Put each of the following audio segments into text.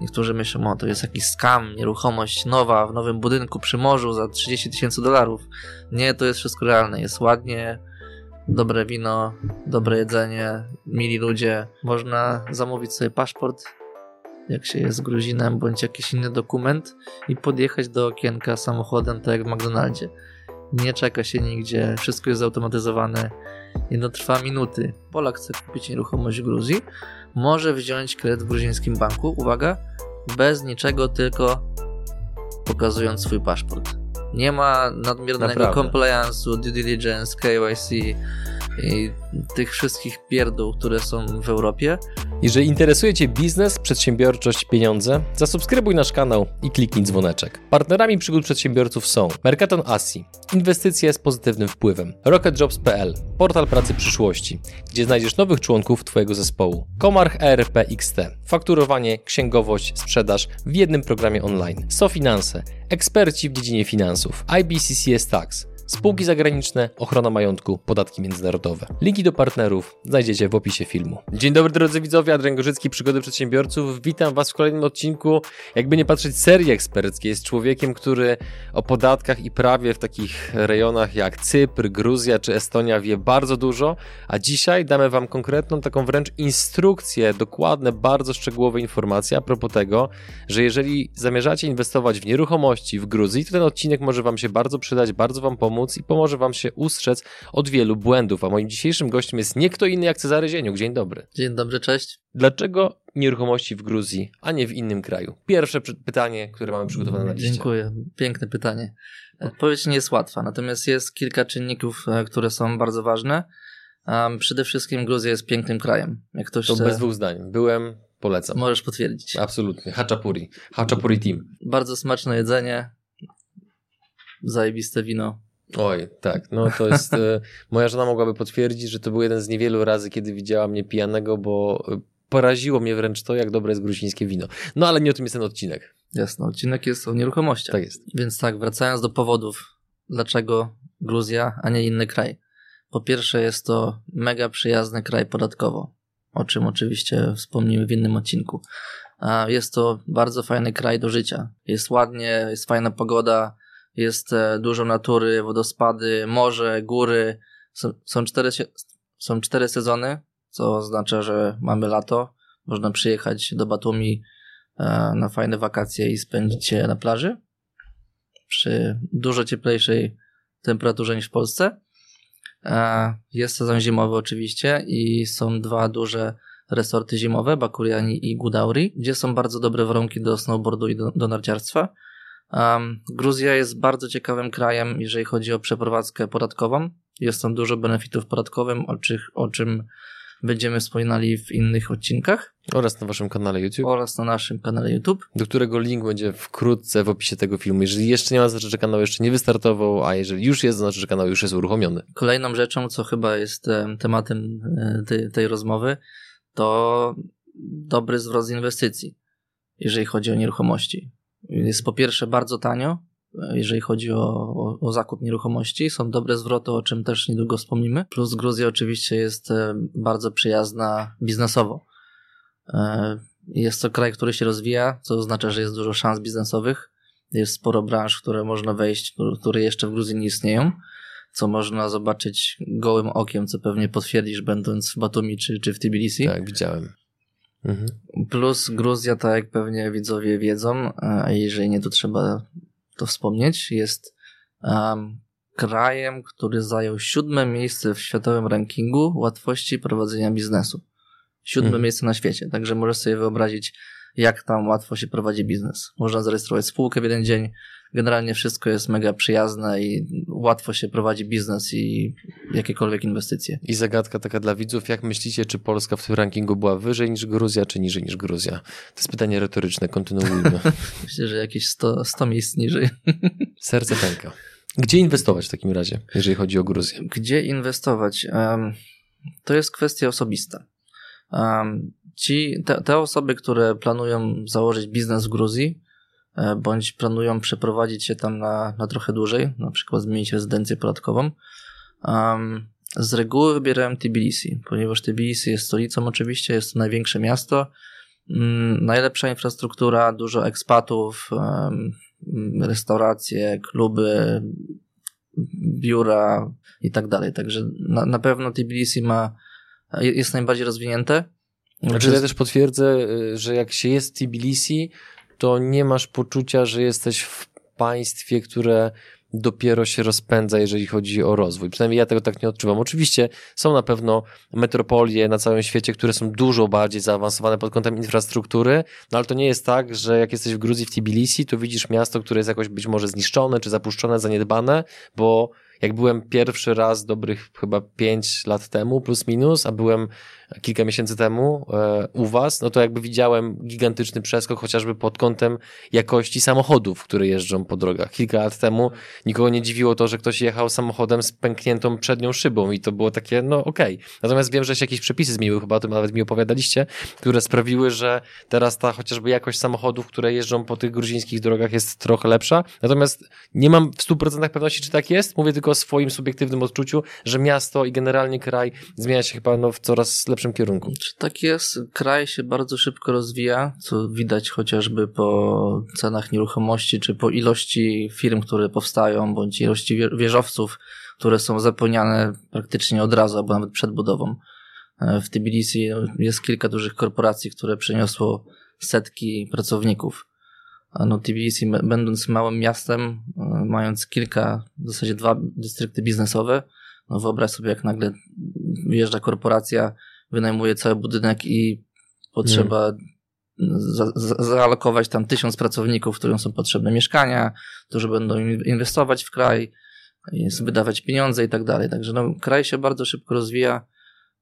Niektórzy myślą, o to jest jakiś skam, nieruchomość nowa, w nowym budynku przy morzu za 30 tysięcy dolarów. Nie, to jest wszystko realne. Jest ładnie, dobre wino, dobre jedzenie, mili ludzie. Można zamówić sobie paszport, jak się jest Gruzinem, bądź jakiś inny dokument i podjechać do okienka samochodem, tak jak w McDonaldzie. Nie czeka się nigdzie, wszystko jest zautomatyzowane i to trwa minuty. Polak chce kupić nieruchomość w Gruzji, może wziąć kredyt w gruzińskim banku, uwaga, bez niczego, tylko pokazując swój paszport. Nie ma nadmiernego Naprawdę. compliance'u, due diligence, KYC tych wszystkich pierdół, które są w Europie. Jeżeli interesuje Cię biznes, przedsiębiorczość, pieniądze, zasubskrybuj nasz kanał i kliknij dzwoneczek. Partnerami przygód przedsiębiorców są Mercaton Asi, inwestycje z pozytywnym wpływem, RocketJobs.pl, portal pracy przyszłości, gdzie znajdziesz nowych członków Twojego zespołu, Komarch ERP XT, fakturowanie, księgowość, sprzedaż w jednym programie online, SoFinanse, eksperci w dziedzinie finansów, IBCCS Tax, Spółki zagraniczne, ochrona majątku, podatki międzynarodowe. Linki do partnerów znajdziecie w opisie filmu. Dzień dobry drodzy widzowie, Adrian Gorzycki, Przygody Przedsiębiorców. Witam Was w kolejnym odcinku, jakby nie patrzeć, serii eksperckiej. Jest człowiekiem, który o podatkach i prawie w takich rejonach jak Cypr, Gruzja czy Estonia wie bardzo dużo, a dzisiaj damy Wam konkretną, taką wręcz instrukcję, dokładne, bardzo szczegółowe informacje a propos tego, że jeżeli zamierzacie inwestować w nieruchomości w Gruzji, to ten odcinek może Wam się bardzo przydać, bardzo Wam pomóc i pomoże Wam się ustrzec od wielu błędów. A moim dzisiejszym gościem jest nie kto inny jak Cezary Zieniuk. Dzień dobry. Dzień dobry, cześć. Dlaczego nieruchomości w Gruzji, a nie w innym kraju? Pierwsze pytanie, które mamy przygotowane na liście. Dziękuję, piękne pytanie. Odpowiedź nie jest łatwa, natomiast jest kilka czynników, e, które są bardzo ważne. Um, przede wszystkim Gruzja jest pięknym krajem. Jak ktoś To chce, bez dwóch zdań. Byłem, polecam. możesz potwierdzić. Absolutnie. Haczapuri. Haczapuri Team. Bardzo smaczne jedzenie, zajebiste wino. Oj, tak. No to jest. e, moja żona mogłaby potwierdzić, że to był jeden z niewielu razy, kiedy widziała mnie pijanego, bo e, poraziło mnie wręcz to, jak dobre jest gruzińskie wino. No ale nie o tym jest ten odcinek. Jasno, odcinek jest o nieruchomościach. Tak jest. Więc tak, wracając do powodów, dlaczego Gruzja, a nie inny kraj. Po pierwsze, jest to mega przyjazny kraj podatkowo, o czym oczywiście wspomnimy w innym odcinku. A Jest to bardzo fajny kraj do życia. Jest ładnie, jest fajna pogoda, jest e, dużo natury, wodospady, morze, góry. Są, są, cztery, są cztery sezony, co oznacza, że mamy lato. Można przyjechać do Batumi e, na fajne wakacje i spędzić je na plaży przy dużo cieplejszej temperaturze niż w Polsce. E, Jest sezon zimowy oczywiście i są dwa duże resorty zimowe, Bakuriani i Gudauri, gdzie są bardzo dobre warunki do snowboardu i do, do narciarstwa. Um, Gruzja jest bardzo ciekawym krajem, jeżeli chodzi o przeprowadzkę podatkową. Jest tam dużo benefitów podatkowych, o, czych, o czym będziemy wspominali w innych odcinkach Oraz na waszym kanale YouTube, oraz na naszym kanale YouTube. do którego link będzie wkrótce w opisie tego filmu. Jeżeli jeszcze nie ma, to znaczy, że kanał jeszcze nie wystartował, a jeżeli już jest, to znaczy, że kanał już jest uruchomiony. Kolejną rzeczą, co chyba jest em, tematem e, tej, tej rozmowy, to dobry zwrot z inwestycji, jeżeli chodzi o nieruchomości. Jest po pierwsze bardzo tanio, e, jeżeli chodzi o, o, o zakup nieruchomości. Są dobre zwroty, o czym też niedługo wspomnimy. Plus Gruzja oczywiście jest e, bardzo przyjazna biznesowo. E, Jest to kraj, który się rozwija, co oznacza, że jest dużo szans biznesowych. Jest sporo branż, które można wejść, które jeszcze w Gruzji nie istnieją co można zobaczyć gołym okiem, co pewnie potwierdzisz, będąc w Batumi czy, czy w Tbilisi. Tak, widziałem. Mhm. Plus Gruzja, tak jak pewnie widzowie wiedzą, a jeżeli nie, to trzeba to wspomnieć, jest um, krajem, który zajął siódme miejsce w światowym rankingu łatwości prowadzenia biznesu. Siódme Mhm. miejsce na świecie, także możesz sobie wyobrazić, jak tam łatwo się prowadzi biznes. Można zarejestrować spółkę w jeden dzień, generalnie wszystko jest mega przyjazne i łatwo się prowadzi biznes i jakiekolwiek inwestycje. I zagadka taka dla widzów, jak myślicie, czy Polska w tym rankingu była wyżej niż Gruzja, czy niżej niż Gruzja? To jest pytanie retoryczne, kontynuujmy. Myślę, że jakieś 100, 100 miejsc niżej. Serce pęka. Gdzie inwestować w takim razie, jeżeli chodzi o Gruzję? Gdzie inwestować? Em, to jest kwestia osobista. Em, ci, te, te osoby, które planują założyć biznes w Gruzji, e, bądź planują przeprowadzić się tam na, na trochę dłużej, na przykład zmienić rezydencję podatkową, em, z reguły wybierają Tbilisi, ponieważ Tbilisi jest stolicą oczywiście, jest to największe miasto, mm, najlepsza infrastruktura, dużo ekspatów, restauracje, kluby, biura i tak dalej. Także na, na pewno Tbilisi ma, jest najbardziej rozwinięte. Znaczy, ja też potwierdzę, y, że jak się jest w Tbilisi, to nie masz poczucia, że jesteś w państwie, które dopiero się rozpędza, jeżeli chodzi o rozwój. Przynajmniej ja tego tak nie odczuwam. Oczywiście są na pewno metropolie na całym świecie, które są dużo bardziej zaawansowane pod kątem infrastruktury, no ale to nie jest tak, że jak jesteś w Gruzji, w Tbilisi, to widzisz miasto, które jest jakoś być może zniszczone, czy zapuszczone, zaniedbane, bo jak byłem pierwszy raz dobrych chyba pięć lat temu, plus minus, a byłem kilka miesięcy temu e, u Was, no to jakby widziałem gigantyczny przeskok chociażby pod kątem jakości samochodów, które jeżdżą po drogach. Kilka lat temu nikogo nie dziwiło to, że ktoś jechał samochodem z pękniętą przednią szybą i to było takie, no okej. Okay. Natomiast wiem, że się jakieś przepisy zmieniły, chyba o tym nawet mi opowiadaliście, które sprawiły, że teraz ta chociażby jakość samochodów, które jeżdżą po tych gruzińskich drogach jest trochę lepsza. Natomiast nie mam w 100% pewności, czy tak jest. Mówię tylko o swoim subiektywnym odczuciu, że miasto i generalnie kraj zmienia się chyba no, w coraz lepszym lepszym kierunku. Tak jest? Kraj się bardzo szybko rozwija, co widać chociażby po cenach nieruchomości, czy po ilości firm, które powstają, bądź ilości wieżowców, które są zapełniane praktycznie od razu, albo nawet przed budową. E, w Tbilisi jest kilka dużych korporacji, które przeniosło setki pracowników. No, Tbilisi, będąc małym miastem, e, mając kilka, w zasadzie dwa dystrykty biznesowe, no wyobraź sobie, jak nagle wjeżdża korporacja wynajmuje cały budynek i potrzeba za, zaalokować tam tysiąc pracowników, którym są potrzebne mieszkania, którzy będą inwestować w kraj, wydawać pieniądze i tak dalej. Także no, kraj się bardzo szybko rozwija,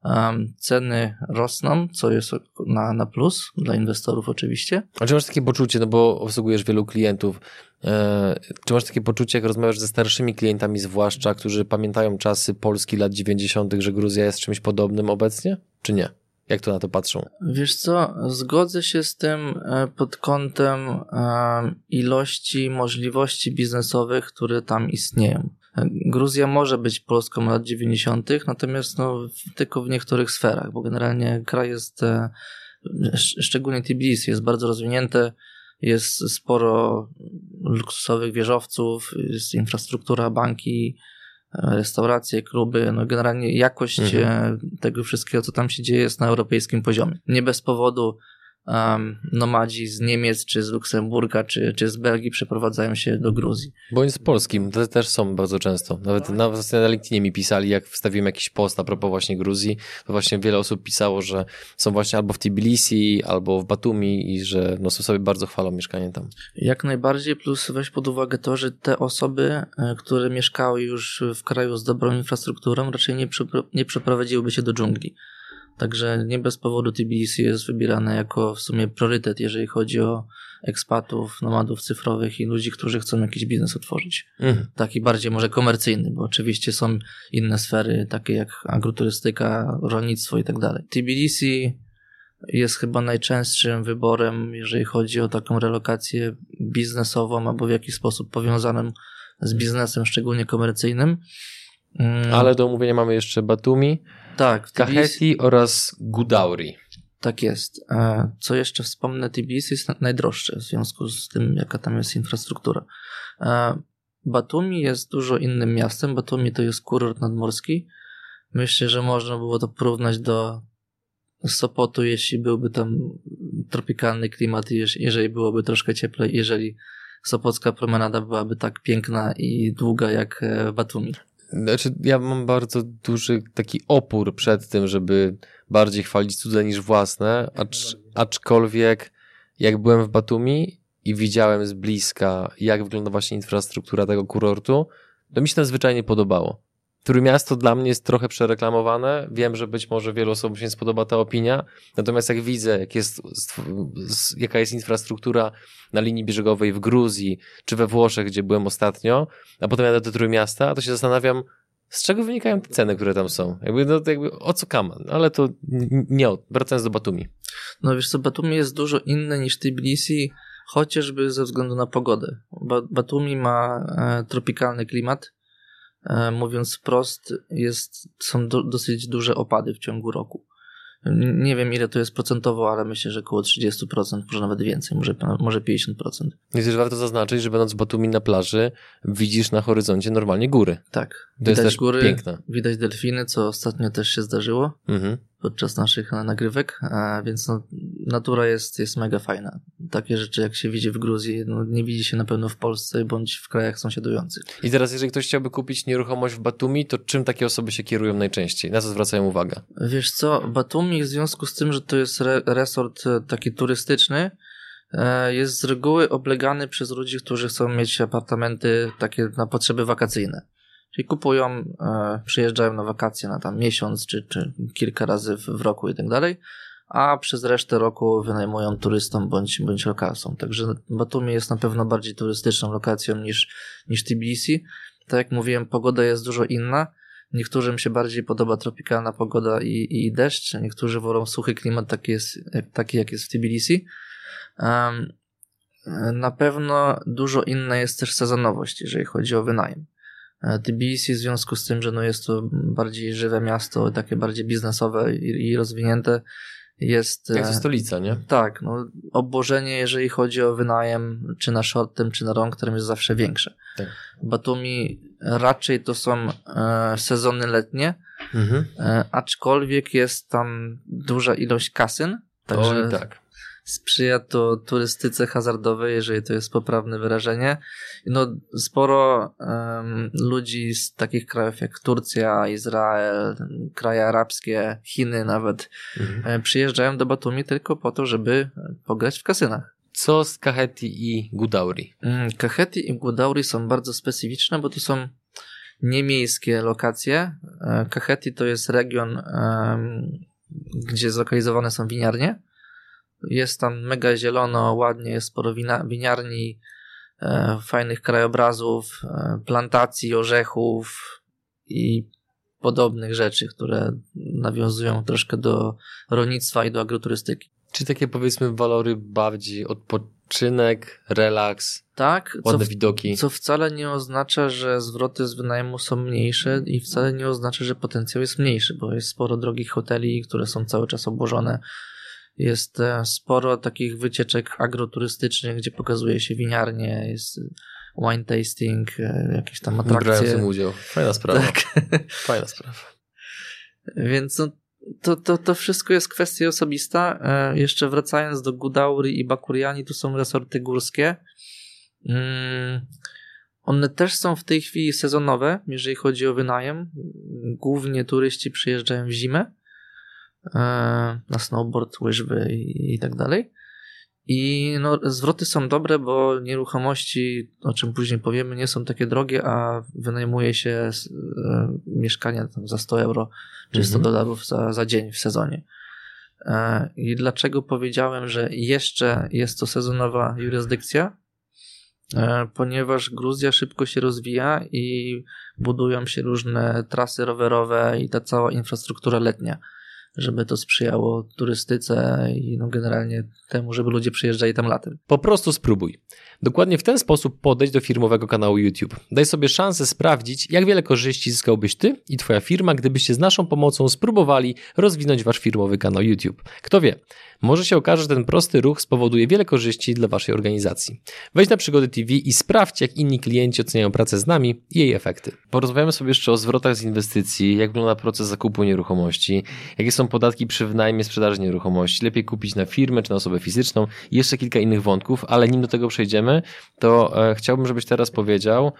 um, ceny rosną, co jest na, na plus dla inwestorów oczywiście. A czy masz takie poczucie, no bo obsługujesz wielu klientów, e, czy masz takie poczucie, jak rozmawiasz ze starszymi klientami zwłaszcza, którzy pamiętają czasy Polski lat 90., że Gruzja jest czymś podobnym obecnie, czy nie? Jak to na to patrzą? Wiesz co, zgodzę się z tym e, pod kątem e, ilości możliwości biznesowych, które tam istnieją. Gruzja może być Polską lat 90., natomiast no, tylko w niektórych sferach, bo generalnie kraj jest, e, szczególnie Tbilisi, jest bardzo rozwinięty, jest sporo luksusowych wieżowców, jest infrastruktura, banki, e, restauracje, kluby, no generalnie jakość mhm. E, tego wszystkiego, co tam się dzieje, jest na europejskim poziomie. Nie bez powodu nomadzi z Niemiec, czy z Luksemburga, czy, czy z Belgii przeprowadzają się do Gruzji. Bądź z Polskim, to też są bardzo często. Nawet na, na LinkedInie mi pisali, jak wstawiłem jakiś post a propos właśnie Gruzji, to właśnie wiele osób pisało, że są właśnie albo w Tbilisi, albo w Batumi i że no, sobie bardzo chwalą mieszkanie tam. Jak najbardziej, plus weź pod uwagę to, że te osoby, e, które mieszkały już w kraju z dobrą infrastrukturą, raczej nie, nie przeprowadziłyby się do dżungli. Także nie bez powodu TBC jest wybierane jako w sumie priorytet, jeżeli chodzi o ekspatów, nomadów cyfrowych i ludzi, którzy chcą jakiś biznes otworzyć. Mhm. Taki bardziej może komercyjny, bo oczywiście są inne sfery, takie jak agroturystyka, rolnictwo i tak dalej. TBDC jest chyba najczęstszym wyborem, jeżeli chodzi o taką relokację biznesową albo w jakiś sposób powiązanym z biznesem, szczególnie komercyjnym. Mm. Ale do omówienia mamy jeszcze Batumi, tak, Kaheti oraz Gudauri. Tak jest. E, co jeszcze wspomnę, TBS jest najdroższy w związku z tym, jaka tam jest infrastruktura. E, Batumi jest dużo innym miastem. Batumi to jest kurort nadmorski. Myślę, że można było to porównać do Sopotu, jeśli byłby tam tropikalny klimat, jeżeli byłoby troszkę cieplej, jeżeli Sopocka promenada byłaby tak piękna i długa jak e, Batumi. Znaczy, ja mam bardzo duży taki opór przed tym, żeby bardziej chwalić cudze niż własne, acz, aczkolwiek jak byłem w Batumi i widziałem z bliska, jak wygląda właśnie infrastruktura tego kurortu, to mi się to zwyczajnie podobało. Trójmiasto dla mnie jest trochę przereklamowane. Wiem, że być może wielu osobom się nie spodoba ta opinia. Natomiast jak widzę, jak jest, jaka jest infrastruktura na linii bieżegowej w Gruzji czy we Włoszech, gdzie byłem ostatnio, a potem jadę do Trójmiasta, to się zastanawiam, z czego wynikają te ceny, które tam są? Jakby, no, jakby o co kaman? Ale to nie, wracając do Batumi. No wiesz co, Batumi jest dużo inny niż Tbilisi, chociażby ze względu na pogodę. Batumi ma e, tropikalny klimat, mówiąc wprost, jest, są do, dosyć duże opady w ciągu roku. Nie wiem ile to jest procentowo, ale myślę, że około 30%, może nawet więcej, może, może 50%. Jest też warto zaznaczyć, że będąc w Batumi na plaży, widzisz na horyzoncie normalnie góry. Tak. To widać jest też góry, piękne. widać delfiny, co ostatnio też się zdarzyło Mhm. Podczas naszych e, nagrywek, e, więc no, natura jest, jest mega fajna. Takie rzeczy jak się widzi w Gruzji, no, nie widzi się na pewno w Polsce bądź w krajach sąsiadujących. I teraz, jeżeli ktoś chciałby kupić nieruchomość w Batumi, to czym takie osoby się kierują najczęściej? Na co zwracają uwagę? Wiesz co, Batumi w związku z tym, że to jest re resort e, taki turystyczny, jest z reguły oblegany przez ludzi, którzy chcą mieć apartamenty takie na potrzeby wakacyjne. Czyli kupują, e, przyjeżdżają na wakacje na tam miesiąc czy, czy kilka razy w, w roku i tak dalej, a przez resztę roku wynajmują turystom bądź, bądź lokalsom. Także Batumi jest na pewno bardziej turystyczną lokacją niż, niż Tbilisi. Tak jak mówiłem, pogoda jest dużo inna. Niektórym się bardziej podoba tropikalna pogoda i, i deszcz, niektórzy wolą suchy klimat, taki, jest, taki jak jest w Tbilisi. Um, na pewno dużo inna jest też sezonowość, jeżeli chodzi o wynajem. E, Tbilisi w związku z tym, że no jest to bardziej żywe miasto, takie bardziej biznesowe i, i rozwinięte, jest... Jak to e, stolica, nie? tak, no, obłożenie, jeżeli chodzi o wynajem, czy na short term, czy na long term, jest zawsze większe. Tak. Batumi raczej to są e, sezony letnie, Mhm. e, aczkolwiek jest tam duża ilość kasyn, także Oj, tak. Sprzyja to turystyce hazardowej, jeżeli to jest poprawne wyrażenie. No, sporo em, ludzi z takich krajów jak Turcja, Izrael, kraje arabskie, Chiny nawet, Mhm. e, przyjeżdżają do Batumi tylko po to, żeby pograć w kasynach. Co z Kaheti i Gudauri? Mm, Kaheti i Gudauri są bardzo specyficzne, bo to są niemiejskie lokacje. E, Kaheti to jest region, gdzie zlokalizowane są winiarnie. Jest tam mega zielono, ładnie, jest sporo winiarni, e, fajnych krajobrazów, e, plantacji, orzechów i podobnych rzeczy, które nawiązują troszkę do rolnictwa i do agroturystyki. Czy takie powiedzmy walory bardziej odpoczynek, relaks, Tak, co ładne w, widoki? co wcale nie oznacza, że zwroty z wynajmu są mniejsze i wcale nie oznacza, że potencjał jest mniejszy, bo jest sporo drogich hoteli, które są cały czas obłożone. Jest e, sporo takich wycieczek agroturystycznych, gdzie pokazuje się winiarnie, jest wine tasting, e, jakieś tam Brałem w tym atrakcje. udział. Fajna sprawa. Tak. Fajna sprawa. Więc no, to, to, to wszystko jest kwestia osobista. E, jeszcze wracając do Gudauri i Bakuriani, to są resorty górskie. Mm, one też są w tej chwili sezonowe, jeżeli chodzi o wynajem. Głównie turyści przyjeżdżają w zimę na snowboard, łyżwy i, i tak dalej. I no, zwroty są dobre, bo nieruchomości, o czym później powiemy, nie są takie drogie, a wynajmuje się e, mieszkania tam za 100 euro czy 100 Mhm. dolarów za, za dzień w sezonie. E, I dlaczego powiedziałem, że jeszcze jest to sezonowa jurysdykcja? E, Ponieważ Gruzja szybko się rozwija i budują się różne trasy rowerowe i ta cała infrastruktura letnia, żeby to sprzyjało turystyce i no generalnie temu, żeby ludzie przyjeżdżali tam latem. Po prostu spróbuj. Dokładnie w ten sposób podejdź do firmowego kanału YouTube. Daj sobie szansę sprawdzić, jak wiele korzyści zyskałbyś ty i twoja firma, gdybyście z naszą pomocą spróbowali rozwinąć wasz firmowy kanał YouTube. Kto wie, może się okaże, że ten prosty ruch spowoduje wiele korzyści dla waszej organizacji. Wejdź na Przygody TV i sprawdź, jak inni klienci oceniają pracę z nami i jej efekty. Porozmawiamy sobie jeszcze o zwrotach z inwestycji, jak wygląda proces zakupu nieruchomości, jakie są podatki przy wynajmie sprzedaży nieruchomości, lepiej kupić na firmę czy na osobę fizyczną i jeszcze kilka innych wątków, ale nim do tego przejdziemy, to e, chciałbym, żebyś teraz powiedział,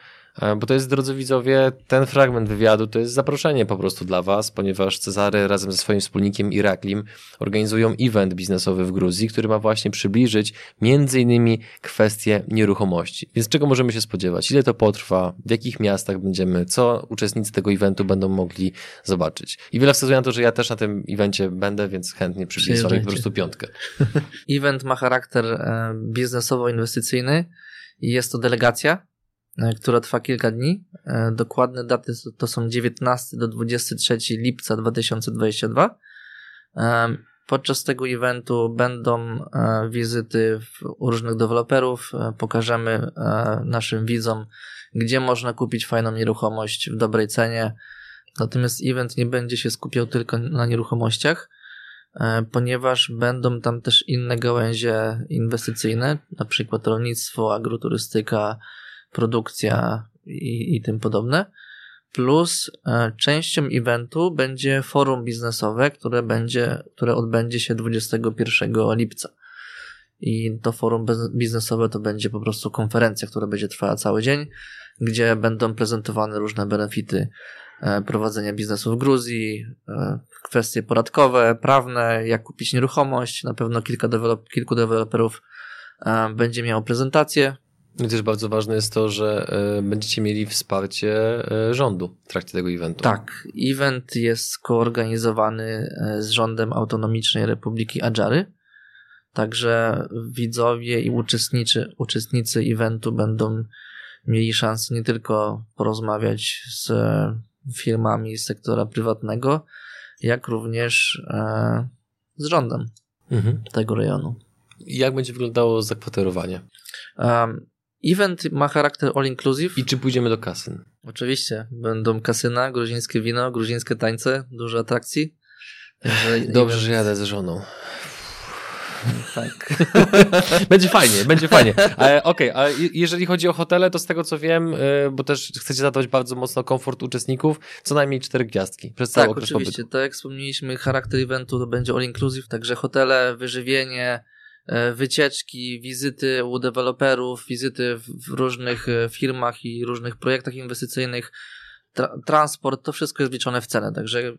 bo to jest, drodzy widzowie, ten fragment wywiadu to jest zaproszenie po prostu dla Was, ponieważ Cezary razem ze swoim wspólnikiem Iraklim organizują event biznesowy w Gruzji, który ma właśnie przybliżyć między innymi kwestie nieruchomości. Więc czego możemy się spodziewać? Ile to potrwa? W jakich miastach będziemy? Co uczestnicy tego eventu będą mogli zobaczyć? I wiele wskazuje na to, że ja też na tym evencie będę, więc chętnie przybliżę Wam po prostu piątkę. Event ma charakter e, biznesowo-inwestycyjny i jest to delegacja, e, która trwa kilka dni. E, Dokładne daty to- są 19 do 23 lipca 2022. E, Podczas tego eventu będą e, wizyty u różnych deweloperów. E, Pokażemy e, naszym widzom, gdzie można kupić fajną nieruchomość w dobrej cenie. Natomiast event nie będzie się skupiał tylko na nieruchomościach. e, ponieważ będą tam też inne gałęzie inwestycyjne, na przykład rolnictwo, agroturystyka, produkcja i, i tym podobne. Plus e, częścią eventu będzie forum biznesowe, które, będzie, które odbędzie się 21 lipca. I to forum biznesowe to będzie po prostu konferencja, która będzie trwała cały dzień, gdzie będą prezentowane różne benefity e, prowadzenia biznesu w Gruzji, e, kwestie podatkowe, prawne, jak kupić nieruchomość. Na pewno kilka dewelop, kilku deweloperów będzie miało prezentację też bardzo ważne jest to, że y, będziecie mieli wsparcie y, rządu w trakcie tego eventu. Tak, event jest skoorganizowany z rządem Autonomicznej Republiki Adżary. Także widzowie i uczestnicy, uczestnicy eventu będą mieli szansę nie tylko porozmawiać z firmami z sektora prywatnego, jak również e, z rządem mhm. tego rejonu. Jak będzie wyglądało zakwaterowanie? Um, Event ma charakter all inclusive. I czy pójdziemy do kasyn? Oczywiście. Będą kasyna, gruzińskie wino, gruzińskie tańce, dużo atrakcji. Także Dobrze, event... że jadę z żoną. Tak. będzie fajnie, będzie fajnie. Okej, okay, a jeżeli chodzi o hotele, to z tego co wiem, y, bo też chcecie zadbać bardzo mocno o komfort uczestników, co najmniej cztery gwiazdki przez cały tak, okres oczywiście. Pobytu. Tak jak wspomnieliśmy, charakter eventu to będzie all inclusive, także hotele, wyżywienie, wycieczki, wizyty u deweloperów, wizyty w różnych e, firmach i różnych projektach inwestycyjnych, tra transport, to wszystko jest wliczone w cenę. Także e,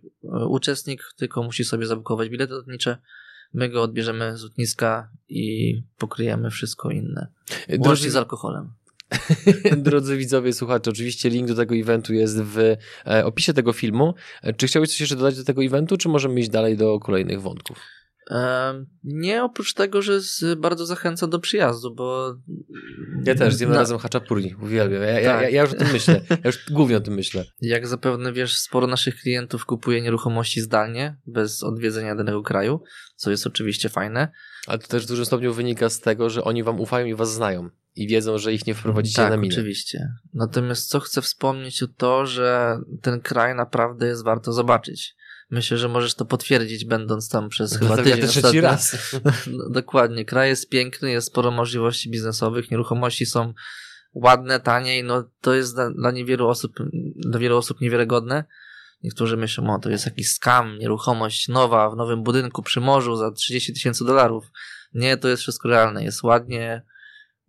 uczestnik tylko musi sobie zabukować bilety lotnicze, my go odbierzemy z lotniska i pokryjemy wszystko inne. Łącznie z alkoholem. Drodzy widzowie, słuchacze, oczywiście link do tego eventu jest w opisie tego filmu. Czy chciałbyś coś jeszcze dodać do tego eventu, czy możemy iść dalej do kolejnych wątków? Nie oprócz tego, że bardzo zachęca do przyjazdu, bo. Ja też zjem na... razem haczapuri, uwielbiam. Ja, tak. ja, ja, już o tym myślę. Ja już głównie o tym myślę. Jak zapewne wiesz, sporo naszych klientów kupuje nieruchomości zdalnie, bez odwiedzenia danego kraju, co jest oczywiście fajne. Ale to też w dużym stopniu wynika z tego, że oni wam ufają i was znają i wiedzą, że ich nie wprowadzicie tak, na minę. oczywiście. Natomiast co chcę wspomnieć, to to, że ten kraj naprawdę jest warto zobaczyć. Myślę, że możesz to potwierdzić, będąc tam przez chyba tydzień. Ja trzeci raz. No, dokładnie. Kraj jest piękny, jest sporo możliwości biznesowych, nieruchomości są ładne, tanie i no to jest dla, dla niewielu osób, dla wielu osób niewiarygodne. Niektórzy myślą, o to jest jakiś skam, nieruchomość nowa w nowym budynku przy morzu za 30 tysięcy dolarów. Nie, to jest wszystko realne. Jest ładnie,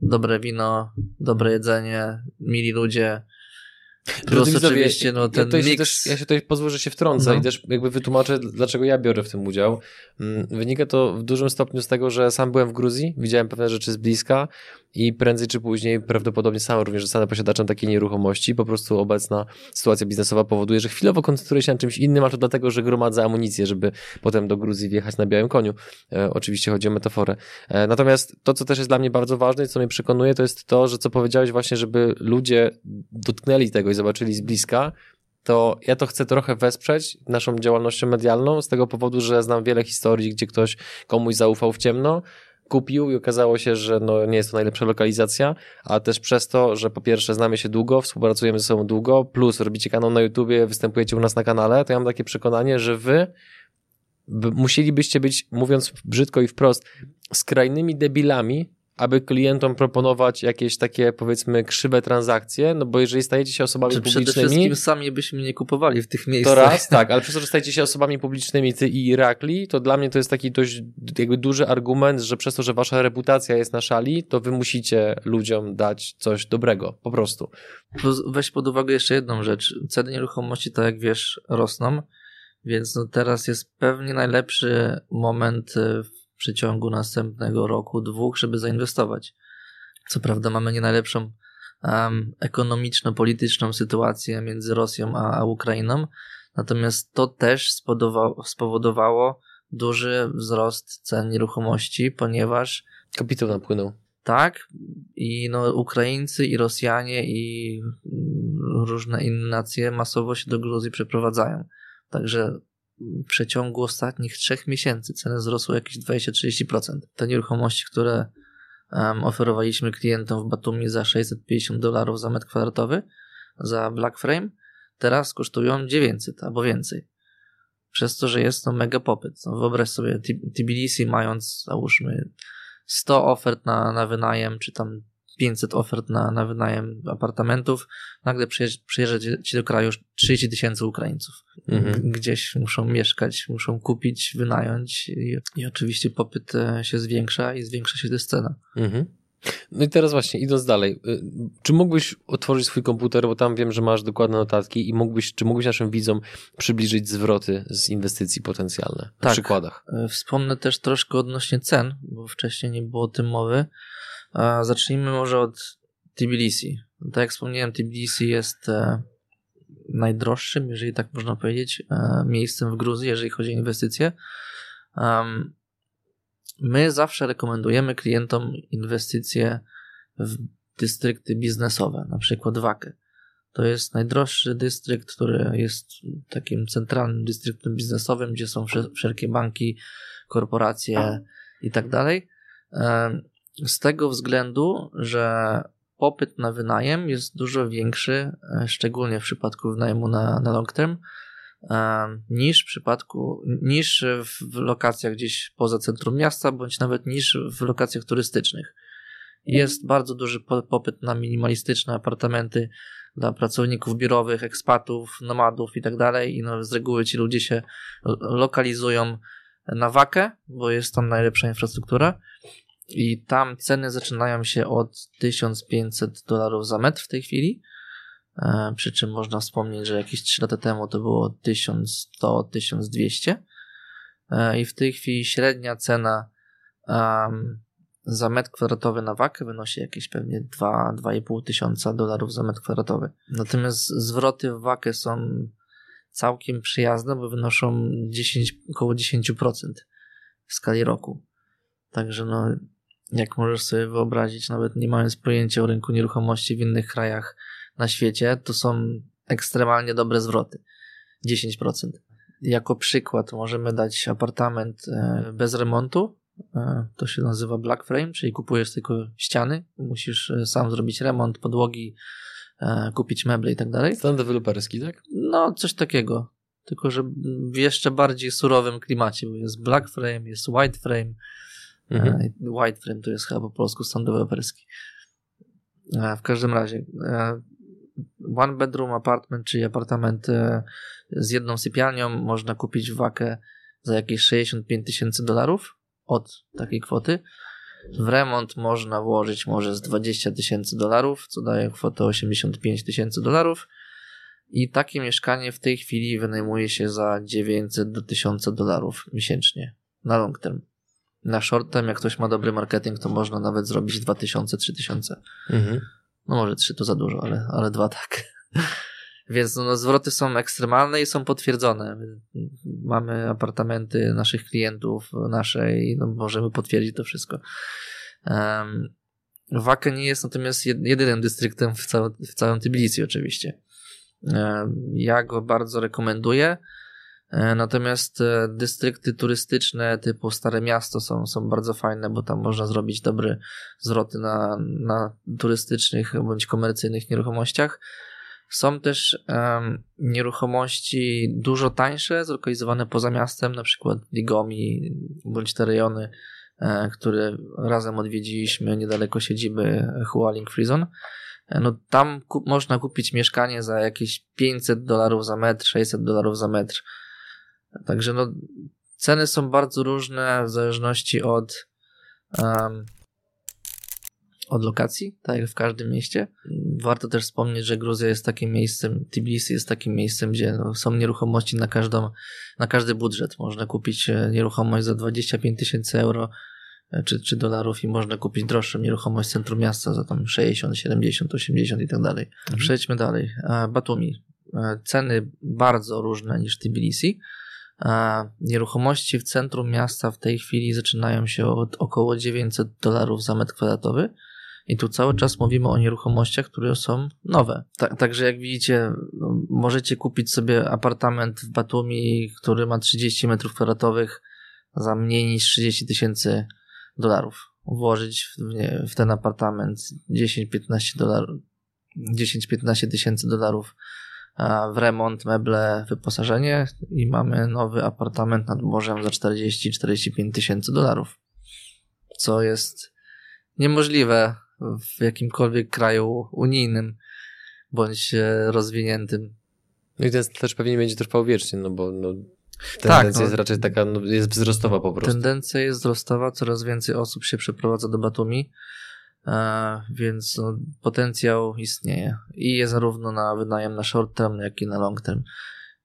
dobre wino, dobre jedzenie, mili ludzie, Plus oczywiście no, ten ja, się też, ja się tutaj pozwolę, że się wtrącę no. i też jakby wytłumaczę, dlaczego ja biorę w tym udział. Mm, wynika to w dużym stopniu z tego, że sam byłem w Gruzji, widziałem pewne rzeczy z bliska i prędzej czy później prawdopodobnie sam również zostanę posiadaczem takiej nieruchomości. Po prostu obecna sytuacja biznesowa powoduje, że chwilowo koncentruję się na czymś innym, a to dlatego, że gromadzę amunicję, żeby potem do Gruzji wjechać na białym koniu. E, oczywiście chodzi o metaforę. E, natomiast to, co też jest dla mnie bardzo ważne i co mnie przekonuje, to jest to, że co powiedziałeś właśnie, żeby ludzie dotknęli tego i zobaczyli z bliska, to ja to chcę trochę wesprzeć naszą działalnością medialną z tego powodu, że znam wiele historii, gdzie ktoś komuś zaufał w ciemno, kupił i okazało się, że no nie jest to najlepsza lokalizacja, a też przez to, że po pierwsze znamy się długo, współpracujemy ze sobą długo, plus robicie kanał na YouTubie, występujecie u nas na kanale, to ja mam takie przekonanie, że wy musielibyście być, mówiąc brzydko i wprost, skrajnymi debilami, aby klientom proponować jakieś takie, powiedzmy, krzywe transakcje, no bo jeżeli stajecie się osobami Czy publicznymi... Przede wszystkim sami byśmy nie kupowali w tych miejscach. To raz, tak, ale przez to, że stajecie się osobami publicznymi, ty i Irakli, to dla mnie to jest taki dość jakby duży argument, że przez to, że wasza reputacja jest na szali, to wy musicie ludziom dać coś dobrego, po prostu. Weź pod uwagę jeszcze jedną rzecz. Ceny nieruchomości, tak jak wiesz, rosną, więc no teraz jest pewnie najlepszy moment w przeciągu następnego roku, dwóch, żeby zainwestować. Co prawda mamy nie najlepszą um, ekonomiczno-polityczną sytuację między Rosją a, a Ukrainą, natomiast to też spowodowało, spowodowało duży wzrost cen nieruchomości, ponieważ kapitał napłynął. Tak, i no, Ukraińcy, i Rosjanie, i mm, różne inne nacje masowo się do Gruzji przeprowadzają. Także w przeciągu ostatnich trzech miesięcy ceny wzrosły jakieś 20-30%. Te nieruchomości, które um, oferowaliśmy klientom w Batumi za 650 dolarów za metr kwadratowy, za Black Frame, teraz kosztują 900 albo więcej. przez to, że jest to mega popyt. No wyobraź sobie Tbilisi mając, załóżmy, 100 ofert na, na wynajem, czy tam 500 ofert na, na wynajem apartamentów, nagle przyjeżdża ci do kraju już 30 tysięcy Ukraińców. Mhm. Gdzieś muszą mieszkać, muszą kupić, wynająć i, i, oczywiście popyt e, się zwiększa i zwiększa się też cena. Mhm. No i teraz właśnie, idąc dalej, y, czy mógłbyś otworzyć swój komputer, bo tam wiem, że masz dokładne notatki i mógłbyś, czy mógłbyś naszym widzom przybliżyć zwroty z inwestycji potencjalne na tak. przykładach? E, wspomnę też troszkę odnośnie cen, bo wcześniej nie było o tym mowy. Zacznijmy może od Tbilisi. Tak jak wspomniałem, Tbilisi jest e, najdroższym, jeżeli tak można powiedzieć, e, miejscem w Gruzji, jeżeli chodzi o inwestycje. My zawsze rekomendujemy klientom inwestycje w dystrykty biznesowe, na przykład Wakę. To jest najdroższy dystrykt, który jest takim centralnym dystryktem biznesowym, gdzie są wszelkie banki, korporacje i tak dalej. Z tego względu, że popyt na wynajem jest dużo większy, e, szczególnie w przypadku wynajmu na, na long term, e, niż w przypadku, niż w lokacjach gdzieś poza centrum miasta, bądź nawet niż w lokacjach turystycznych. Jest bardzo duży popyt na minimalistyczne apartamenty dla pracowników biurowych, ekspatów, nomadów i tak dalej. I no, z reguły ci ludzie się lokalizują na wakę, bo jest tam najlepsza infrastruktura. I tam ceny zaczynają się od 1500 dolarów za metr w tej chwili. E, przy czym można wspomnieć, że jakieś 3 lata temu to było 1100-1200. E, I w tej chwili średnia cena za metr kwadratowy na wakę wynosi jakieś pewnie 2-2,5 tysiąca dolarów za metr kwadratowy. Natomiast zwroty w wakę są całkiem przyjazne, bo wynoszą 10, około 10% w skali roku. Także no, jak możesz sobie wyobrazić, nawet nie mając pojęcia o rynku nieruchomości w innych krajach na świecie, to są ekstremalnie dobre zwroty. 10%. Jako przykład możemy dać apartament e, bez remontu. E, to się nazywa black frame, czyli kupujesz tylko ściany, musisz e, sam zrobić remont, podłogi, kupić meble i tak dalej. Stan deweloperski, tak? No, coś takiego. Tylko, że w jeszcze bardziej surowym klimacie, bo jest black frame, jest white frame, Mhm. E, White Frame to jest chyba po polsku stan deweloperski. E, w każdym razie e, one bedroom apartment, czyli apartament z jedną sypialnią można kupić w wakę za jakieś 65 tysięcy dolarów od takiej kwoty. W remont można włożyć może z 20 tysięcy dolarów, co daje kwotę 85 tysięcy dolarów. I takie mieszkanie w tej chwili wynajmuje się za 900 do 1000 dolarów miesięcznie na long term na shortem, jak ktoś ma dobry marketing, to można nawet zrobić 2000, 3000. Mhm. No może 3 to za dużo, ale, ale dwa tak. Więc no, zwroty są ekstremalne i są potwierdzone. Mamy apartamenty naszych klientów, nasze i no, możemy potwierdzić to wszystko. Um, Wakę nie jest natomiast jedynym dystryktem w, całym, w całym Tbilisi oczywiście. Um, ja go bardzo rekomenduję. E, natomiast e, dystrykty turystyczne typu Stare Miasto są, są bardzo fajne, bo tam można zrobić dobre zwroty na, na turystycznych bądź komercyjnych nieruchomościach. Są też um, nieruchomości dużo tańsze, zlokalizowane poza miastem, na przykład Ligomi bądź te rejony, e, które razem odwiedziliśmy niedaleko siedziby Hualing Freezon. E, no tam można kupić mieszkanie za jakieś 500 dolarów za metr, 600 dolarów za metr Także no, ceny są bardzo różne w zależności od, um, od lokacji, tak jak w każdym mieście. Warto też wspomnieć, że Gruzja jest takim miejscem, Tbilisi jest takim miejscem, gdzie no, są nieruchomości na, każdą, na każdy budżet. Można kupić e, nieruchomość za 25 tysięcy euro e, czy, czy dolarów i można kupić droższą nieruchomość w centrum miasta za tam 60, 70, 80 i tak dalej. Mhm. Przejdźmy dalej. E, Batumi. Ceny bardzo różne niż Tbilisi. Nieruchomości w centrum miasta w tej chwili zaczynają się od około 900 dolarów za metr kwadratowy. I tu cały czas mówimy o nieruchomościach, które są nowe. Tak, także jak widzicie, no, możecie kupić sobie apartament w Batumi, który ma 30 metrów kwadratowych za mniej niż 30 tysięcy dolarów. Włożyć w, nie, w ten apartament 10-15 dolarów, 10-15 tysięcy dolarów w remont, meble, wyposażenie i mamy nowy apartament nad morzem za 40-45 tysięcy dolarów. Co jest niemożliwe w jakimkolwiek kraju unijnym bądź rozwiniętym. No i ten też pewnie będzie trwał wiecznie, no bo no, tendencja tak, no, jest raczej taka, no, jest wzrostowa po prostu. Tendencja jest wzrostowa, coraz więcej osób się przeprowadza do Batumi, e, więc no, potencjał istnieje i jest zarówno na wynajem na short term, jak i na long term.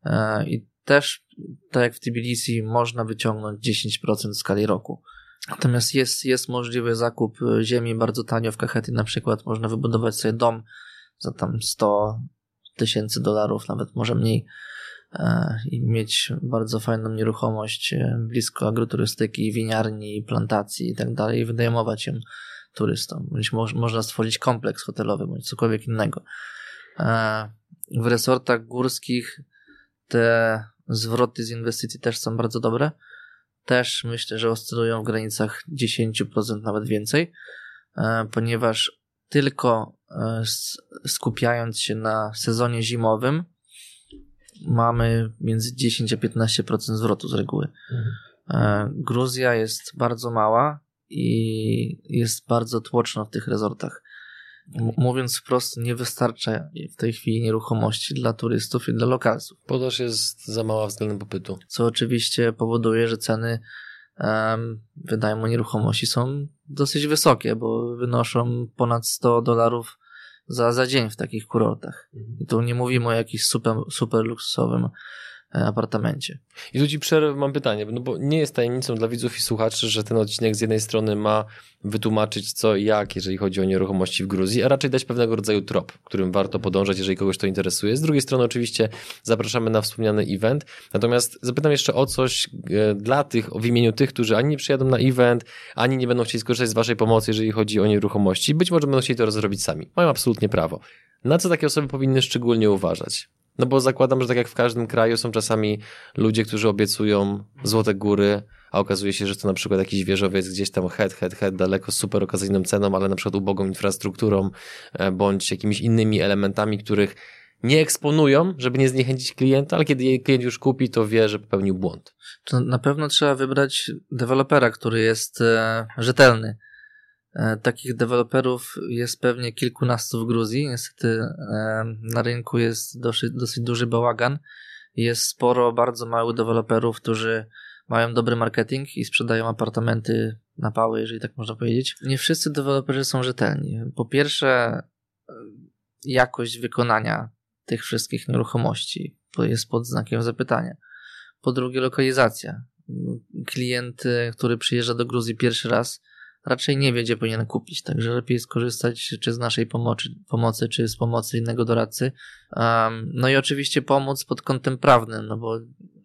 E, I też, tak jak w Tbilisi, można wyciągnąć 10% w skali roku. Natomiast jest, jest możliwy zakup ziemi bardzo tanio w Kahety, na przykład można wybudować sobie dom za tam 100 tysięcy dolarów, nawet może mniej e, i mieć bardzo fajną nieruchomość e, blisko agroturystyki, winiarni, plantacji i tak dalej wynajmować ją turystom. Bądź można stworzyć kompleks hotelowy bądź cokolwiek innego. E, w resortach górskich te zwroty z inwestycji też są bardzo dobre. Też myślę, że oscylują w granicach 10%, nawet więcej, ponieważ tylko e, skupiając się na sezonie zimowym, mamy między 10 a 15% zwrotu z reguły. Mhm. E, Gruzja jest bardzo mała i jest bardzo tłoczna w tych rezortach. Mówiąc wprost, nie wystarcza w tej chwili nieruchomości dla turystów i dla lokalców. Podaż jest za mała względem popytu. Co oczywiście powoduje, że ceny wynajmu nieruchomości są dosyć wysokie, bo wynoszą ponad 100 dolarów za, za dzień w takich kurortach. Mhm. I tu nie mówimy o jakimś super, super luksusowym apartamencie. I tu ci przerwę, mam pytanie, no bo nie jest tajemnicą dla widzów i słuchaczy, że ten odcinek z jednej strony ma wytłumaczyć co i jak, jeżeli chodzi o nieruchomości w Gruzji, a raczej dać pewnego rodzaju trop, którym warto podążać, jeżeli kogoś to interesuje. Z drugiej strony oczywiście zapraszamy na wspomniany event, natomiast zapytam jeszcze o coś e, dla tych, w imieniu tych, którzy ani nie przyjadą na event, ani nie będą chcieli skorzystać z waszej pomocy, jeżeli chodzi o nieruchomości. Być może będą chcieli to zrobić sami. Mają absolutnie prawo. Na co takie osoby powinny szczególnie uważać? No bo zakładam, że tak jak w każdym kraju są czasami ludzie, którzy obiecują złote góry, a okazuje się, że to na przykład jakiś wieżowiec gdzieś tam head, head, head, daleko z super okazyjną ceną, ale na przykład ubogą infrastrukturą, e, bądź jakimiś innymi elementami, których nie eksponują, żeby nie zniechęcić klienta, ale kiedy klient już kupi, to wie, że popełnił błąd. To na pewno trzeba wybrać dewelopera, który jest e, rzetelny takich deweloperów jest pewnie kilkunastu w Gruzji. Niestety e, na rynku jest dosyć, dosyć duży bałagan. Jest sporo bardzo małych deweloperów, którzy mają dobry marketing i sprzedają apartamenty na pały, jeżeli tak można powiedzieć. Nie wszyscy deweloperzy są rzetelni. Po pierwsze, e, jakość wykonania tych wszystkich nieruchomości jest pod znakiem zapytania. Po drugie, lokalizacja. Klient, który przyjeżdża do Gruzji pierwszy raz, raczej nie wie, gdzie powinien kupić, także lepiej skorzystać czy z naszej pomocy, pomocy czy z pomocy innego doradcy. Um, no i oczywiście pomóc pod kątem prawnym, no bo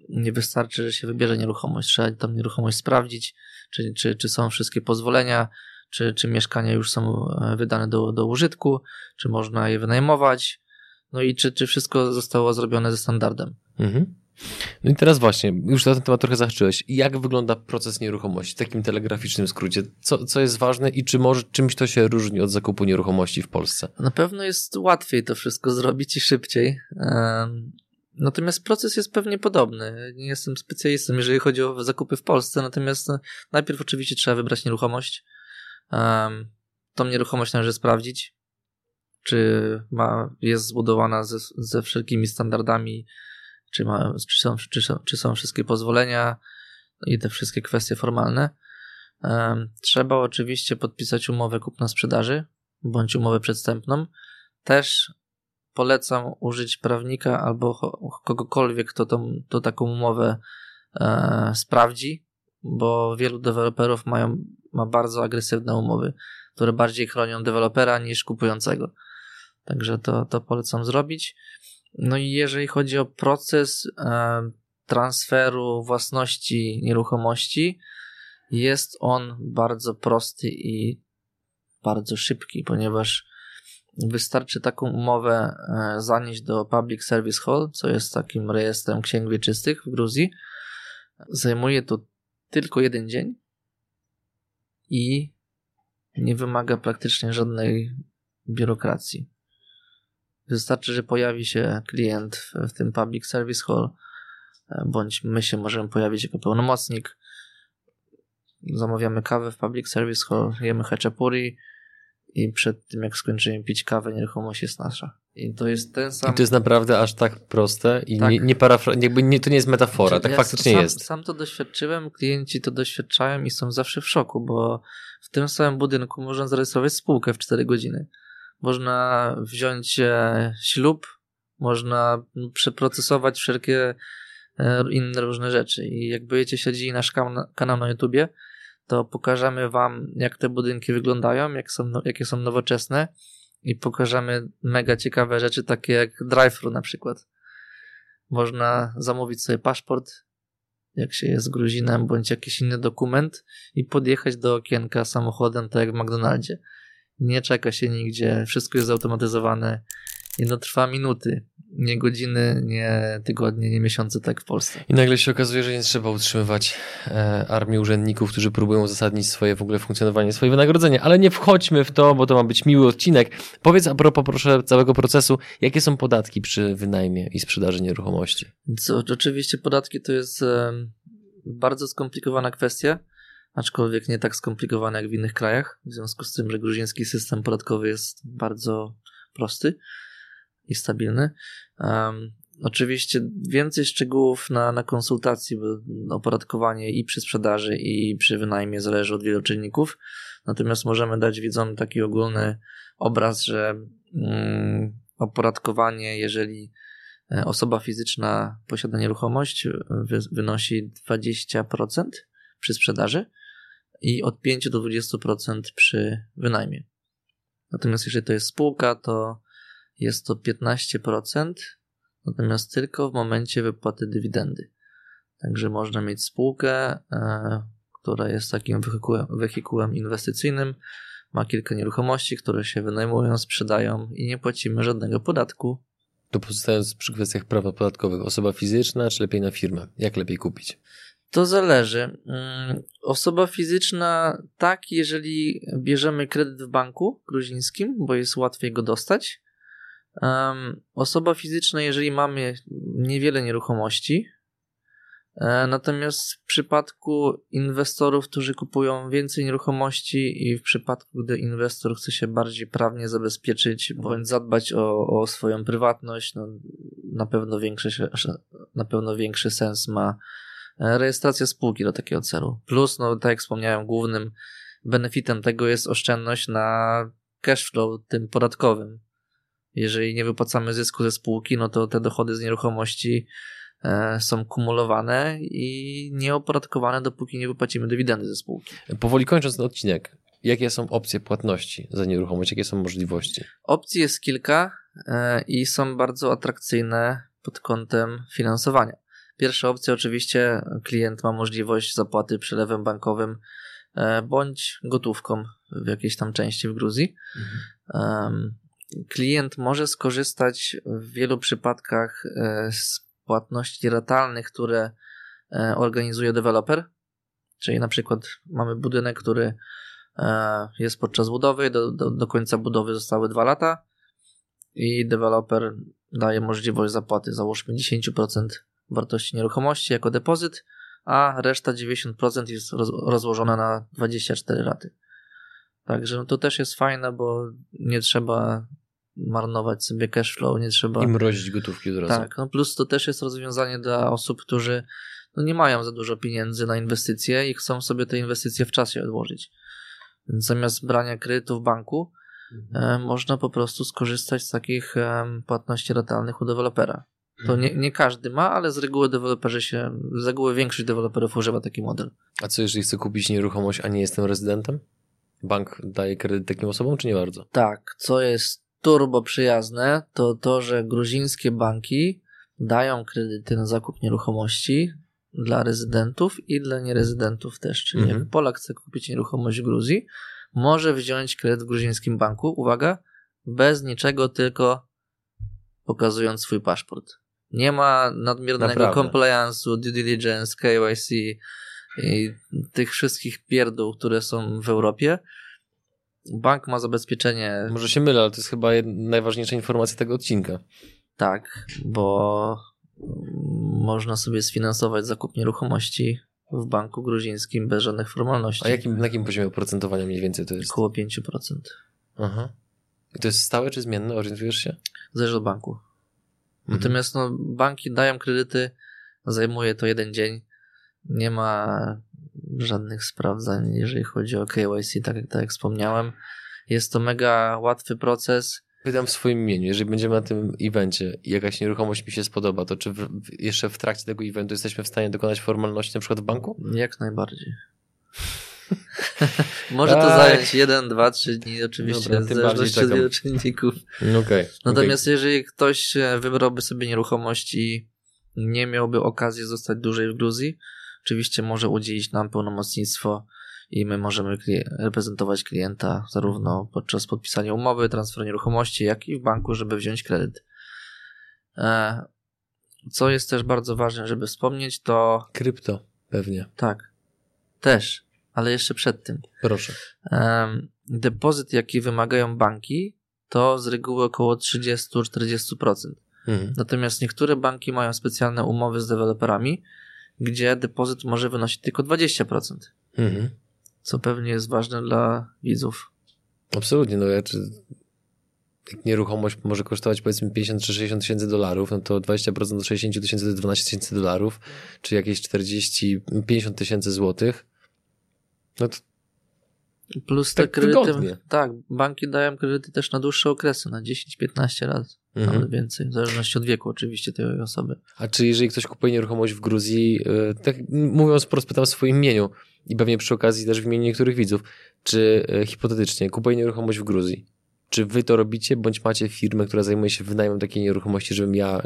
nie wystarczy, że się wybierze nieruchomość, trzeba tą nieruchomość sprawdzić, czy, czy, czy są wszystkie pozwolenia, czy, czy mieszkania już są e, wydane do, do użytku, czy można je wynajmować, no i czy, czy wszystko zostało zrobione ze standardem. Mhm. No i teraz właśnie, już na ten temat trochę zahaczyłeś. Jak wygląda proces nieruchomości w takim telegraficznym skrócie? Co, co jest ważne i czy może czymś to się różni od zakupu nieruchomości w Polsce? Na pewno jest łatwiej to wszystko zrobić i szybciej. Natomiast proces jest pewnie podobny. Nie jestem specjalistą, jeżeli chodzi o zakupy w Polsce, natomiast no, najpierw oczywiście trzeba wybrać nieruchomość. Tą nieruchomość należy sprawdzić, czy ma, jest zbudowana ze, ze wszelkimi standardami czy, ma, czy, są, czy, czy są wszystkie pozwolenia i te wszystkie kwestie formalne. Trzeba oczywiście podpisać umowę kupna-sprzedaży bądź umowę przedstępną. Też polecam użyć prawnika albo kogokolwiek, kto tą, taką umowę e, sprawdzi, bo wielu deweloperów mają, ma bardzo agresywne umowy, które bardziej chronią dewelopera niż kupującego. Także to, to polecam zrobić. No i jeżeli chodzi o proces e, transferu własności nieruchomości, jest on bardzo prosty i bardzo szybki, ponieważ wystarczy taką umowę e, zanieść do Public Service Hall, co jest takim rejestrem księg wieczystych w Gruzji. Zajmuje to tylko jeden dzień i nie wymaga praktycznie żadnej biurokracji. Wystarczy, że pojawi się klient w, w tym Public Service Hall, e, bądź my się możemy pojawić jako pełnomocnik. Zamawiamy kawę w Public Service Hall, jemy haczapuri i przed tym, jak skończymy pić kawę, nieruchomość jest nasza. I to jest ten sam. I to jest naprawdę aż tak proste i Tak. nie, nie parafra- jakby nie, to nie jest metafora, Znaczy, tak ja faktycznie sam, jest. Sam to doświadczyłem, klienci to doświadczają i są zawsze w szoku, bo w tym samym budynku można zarejestrować spółkę w 4 godziny. Można wziąć e, ślub, można przeprocesować wszelkie e, inne różne rzeczy. I jak będziecie śledzili nasz kan- kanał na YouTubie, to pokażemy wam, jak te budynki wyglądają, jak są, no- jakie są nowoczesne i pokażemy mega ciekawe rzeczy, takie jak drive-thru na przykład. Można zamówić sobie paszport, jak się jest Gruzinem, bądź jakiś inny dokument i podjechać do okienka samochodem, tak jak w McDonaldzie. Nie czeka się nigdzie, wszystko jest zautomatyzowane i no trwa minuty, nie godziny, nie tygodnie, nie miesiące, tak w Polsce. I nagle się okazuje, że nie trzeba utrzymywać e, armii urzędników, którzy próbują uzasadnić swoje w ogóle funkcjonowanie, swoje wynagrodzenie. Ale nie wchodźmy w to, bo to ma być miły odcinek. Powiedz a propos, proszę, całego procesu, jakie są podatki przy wynajmie i sprzedaży nieruchomości? Co, oczywiście podatki to jest em, bardzo skomplikowana kwestia, aczkolwiek nie tak skomplikowana jak w innych krajach, w związku z tym, że gruziński system podatkowy jest bardzo prosty i stabilny. Em, oczywiście więcej szczegółów na, na konsultacji, bo opodatkowanie i przy sprzedaży, i przy wynajmie zależy od wielu czynników. Natomiast możemy dać widzom taki ogólny obraz, że mm, opodatkowanie, jeżeli e, osoba fizyczna posiada nieruchomość, wy, wynosi 20% przy sprzedaży i od 5 do 20% przy wynajmie. Natomiast jeżeli to jest spółka, to jest to 15%, natomiast tylko w momencie wypłaty dywidendy. Także można mieć spółkę, e, która jest takim wehikułem, inwestycyjnym, ma kilka nieruchomości, które się wynajmują, sprzedają i nie płacimy żadnego podatku. To pozostając przy kwestiach prawa podatkowych, osoba fizyczna czy lepiej na firmę? Jak lepiej kupić? To zależy. Mm, Osoba fizyczna, tak, jeżeli bierzemy kredyt w banku gruzińskim, bo jest łatwiej go dostać. Osoba fizyczna, jeżeli mamy niewiele nieruchomości. E, Natomiast w przypadku inwestorów, którzy kupują więcej nieruchomości i w przypadku, gdy inwestor chce się bardziej prawnie zabezpieczyć bądź zadbać o, o swoją prywatność, no, na, pewno większy, na pewno większy sens ma rejestracja spółki do takiego celu. Plus, no tak jak wspomniałem, głównym benefitem tego jest oszczędność na cashflow tym podatkowym. Jeżeli nie wypłacamy zysku ze spółki, no to te dochody z nieruchomości e, są kumulowane i nieopodatkowane, dopóki nie wypłacimy dywidendy ze spółki. Powoli kończąc ten odcinek, jakie są opcje płatności za nieruchomość, jakie są możliwości? Opcji jest kilka e, i są bardzo atrakcyjne pod kątem finansowania. Pierwsza opcja oczywiście klient ma możliwość zapłaty przelewem bankowym e, bądź gotówką w jakiejś tam części w Gruzji. Em, Klient może skorzystać w wielu przypadkach e, z płatności ratalnych, które e, organizuje deweloper. Czyli na przykład mamy budynek, który jest podczas budowy, do, do, do końca budowy zostały dwa lata i deweloper daje możliwość zapłaty załóżmy 10% wartości nieruchomości jako depozyt, a reszta 90% jest roz, rozłożona na 24 raty. Także no to też jest fajne, bo nie trzeba marnować sobie cashflow, nie trzeba... I mrozić gotówki od razu. Tak, no plus to też jest rozwiązanie dla osób, którzy no nie mają za dużo pieniędzy na inwestycje i chcą sobie te inwestycje w czasie odłożyć. Więc zamiast brania kredytu w banku, e, można po prostu skorzystać z takich em, płatności ratalnych u dewelopera. To nie, nie każdy ma, ale z reguły deweloperzy się, z reguły większość deweloperów używa taki model. A co jeżeli chcę kupić nieruchomość, a nie jestem rezydentem? Bank daje kredyt takim osobom, czy nie bardzo? Tak, co jest turbo przyjazne, to to, że gruzińskie banki dają kredyty na zakup nieruchomości dla rezydentów i dla nierezydentów też. Czyli Mhm. jak Polak chce kupić nieruchomość w Gruzji, może wziąć kredyt w gruzińskim banku, uwaga, bez niczego, tylko pokazując swój paszport. Nie ma nadmiernego Naprawdę. compliance'u, due diligence, KYC i tych wszystkich pierdół, które są w Europie. bank ma zabezpieczenie. Może się mylę, ale to jest chyba najważniejsza informacja tego odcinka. Tak, bo można sobie sfinansować zakup nieruchomości w banku gruzińskim bez żadnych formalności. A jakim, na jakim poziomie oprocentowania mniej więcej to jest? Około 5%. Aha. I to jest stałe czy zmienne? Orientujesz się? Zależy od banku. Mhm. Natomiast no, banki dają kredyty, zajmuje to jeden dzień. Nie ma żadnych sprawdzań, jeżeli chodzi o KYC, tak jak, tak jak wspomniałem. Jest to mega łatwy proces. Wydam w swoim imieniu. Jeżeli będziemy na tym evencie i jakaś nieruchomość mi się spodoba, to czy w, jeszcze w trakcie tego eventu jesteśmy w stanie dokonać formalności na przykład w banku? Jak najbardziej. Może to Aj. zająć jeden, dwa, trzy dni, oczywiście, Dobra, w zależności od wielu czynników. No Okej. Natomiast jeżeli ktoś e, wybrałby sobie nieruchomość i nie miałby okazji zostać dłużej w Gruzji, oczywiście może udzielić nam pełnomocnictwo i my możemy reprezentować klienta zarówno podczas podpisania umowy, transferu nieruchomości, jak i w banku, żeby wziąć kredyt. E, Co jest też bardzo ważne, żeby wspomnieć, to Krypto, pewnie. tak, też, ale jeszcze przed tym. Proszę. Depozyt, jaki wymagają banki, to z reguły około 30-40%. Mhm. Natomiast niektóre banki mają specjalne umowy z deweloperami, gdzie depozyt może wynosić tylko 20%, Mhm. co pewnie jest ważne dla widzów. Absolutnie, no ja czy jak nieruchomość może kosztować powiedzmy 50 czy 60 tysięcy dolarów, no to 20% do 60 tysięcy to 12 tysięcy dolarów, czy jakieś 40, 50 tysięcy złotych. No to Plus te Tak kredyty. wygodnie. Tak, banki dają kredyty też na dłuższe okresy, na 10-15 lat, mhm. nawet więcej, w zależności od wieku oczywiście tej osoby. A czy jeżeli ktoś kupuje nieruchomość w Gruzji, e, tak mówiąc, po prostu pytam w swoim imieniu i pewnie przy okazji też w imieniu niektórych widzów, czy e, hipotetycznie kupuje nieruchomość w Gruzji, czy wy to robicie, bądź macie firmę, która zajmuje się wynajmem takiej nieruchomości, żebym ja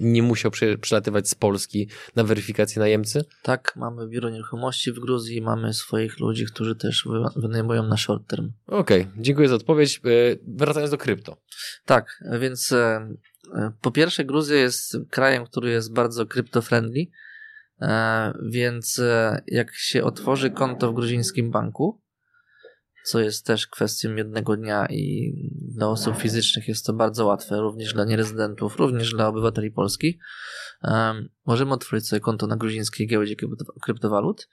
nie musiał prze- przelatywać z Polski na weryfikację najemcy? Tak, mamy biuro nieruchomości w Gruzji, mamy swoich ludzi, którzy też wy- wynajmują na short term. Okej, dziękuję za odpowiedź. E, Wracając do krypto. Tak, więc e, po pierwsze Gruzja jest krajem, który jest bardzo crypto-friendly, e, więc jak się otworzy konto w gruzińskim banku, co jest też kwestią jednego dnia i dla osób fizycznych jest to bardzo łatwe, również dla nierezydentów, również dla obywateli Polski, możemy otworzyć sobie konto na gruzińskiej giełdzie krypto- kryptowalut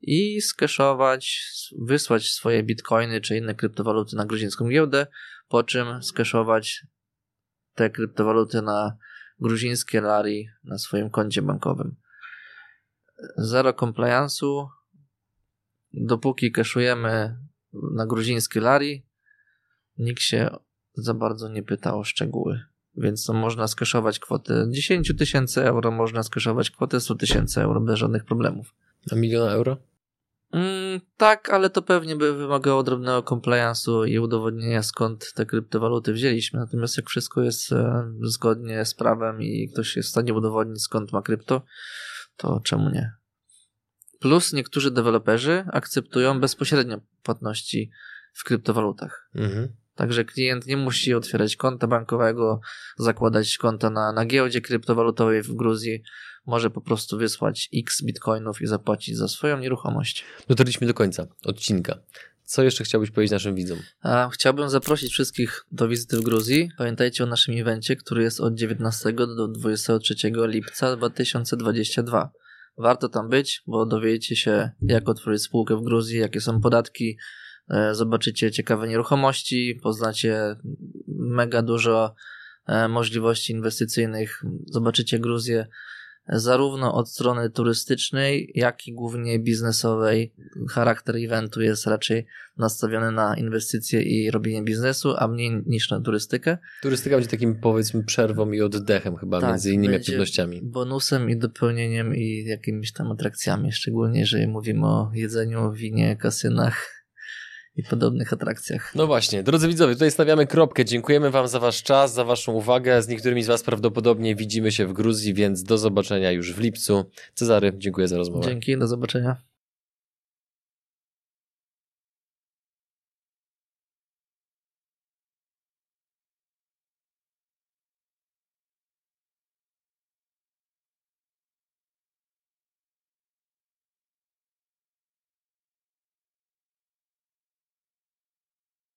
i skeszować, wysłać swoje bitcoiny czy inne kryptowaluty na gruzińską giełdę, po czym skeszować te kryptowaluty na gruzińskie lari na swoim koncie bankowym. Zero compliance'u. Dopóki keszujemy na gruzińskie lari, nikt się za bardzo nie pyta o szczegóły. Więc można skeszować kwotę 10 tysięcy euro, można skeszować kwotę 100 tysięcy euro bez żadnych problemów. A miliona euro? Mm, tak, ale to pewnie by wymagało drobnego compliance'u i udowodnienia skąd te kryptowaluty wzięliśmy. Natomiast jak wszystko jest e, zgodnie z prawem i ktoś jest w stanie udowodnić skąd ma krypto, to czemu nie? Plus niektórzy deweloperzy akceptują bezpośrednio płatności w kryptowalutach. Mhm. Także klient nie musi otwierać konta bankowego, zakładać konta na, na giełdzie kryptowalutowej w Gruzji. Może po prostu wysłać x bitcoinów i zapłacić za swoją nieruchomość. Dotarliśmy do końca odcinka. Co jeszcze chciałbyś powiedzieć naszym widzom? A chciałbym zaprosić wszystkich do wizyty w Gruzji. Pamiętajcie o naszym evencie, który jest od 19 do 23 lipca 2022. Warto tam być, bo dowiecie się, jak otworzyć spółkę w Gruzji, jakie są podatki, e, zobaczycie ciekawe nieruchomości, poznacie mega dużo e, możliwości inwestycyjnych, zobaczycie Gruzję zarówno od strony turystycznej, jak i głównie biznesowej. Charakter eventu jest raczej nastawiony na inwestycje i robienie biznesu, a mniej niż na turystykę. Turystyka będzie takim powiedzmy przerwą i oddechem chyba Tak, między innymi aktywnościami. Bonusem i dopełnieniem i jakimiś tam atrakcjami, szczególnie jeżeli mówimy o jedzeniu, winie, kasynach i podobnych atrakcjach. No właśnie, drodzy widzowie, tutaj stawiamy kropkę. Dziękujemy Wam za Wasz czas, za Waszą uwagę. Z niektórymi z Was prawdopodobnie widzimy się w Gruzji, więc do zobaczenia już w lipcu. Cezary, dziękuję za rozmowę. Dzięki, do zobaczenia.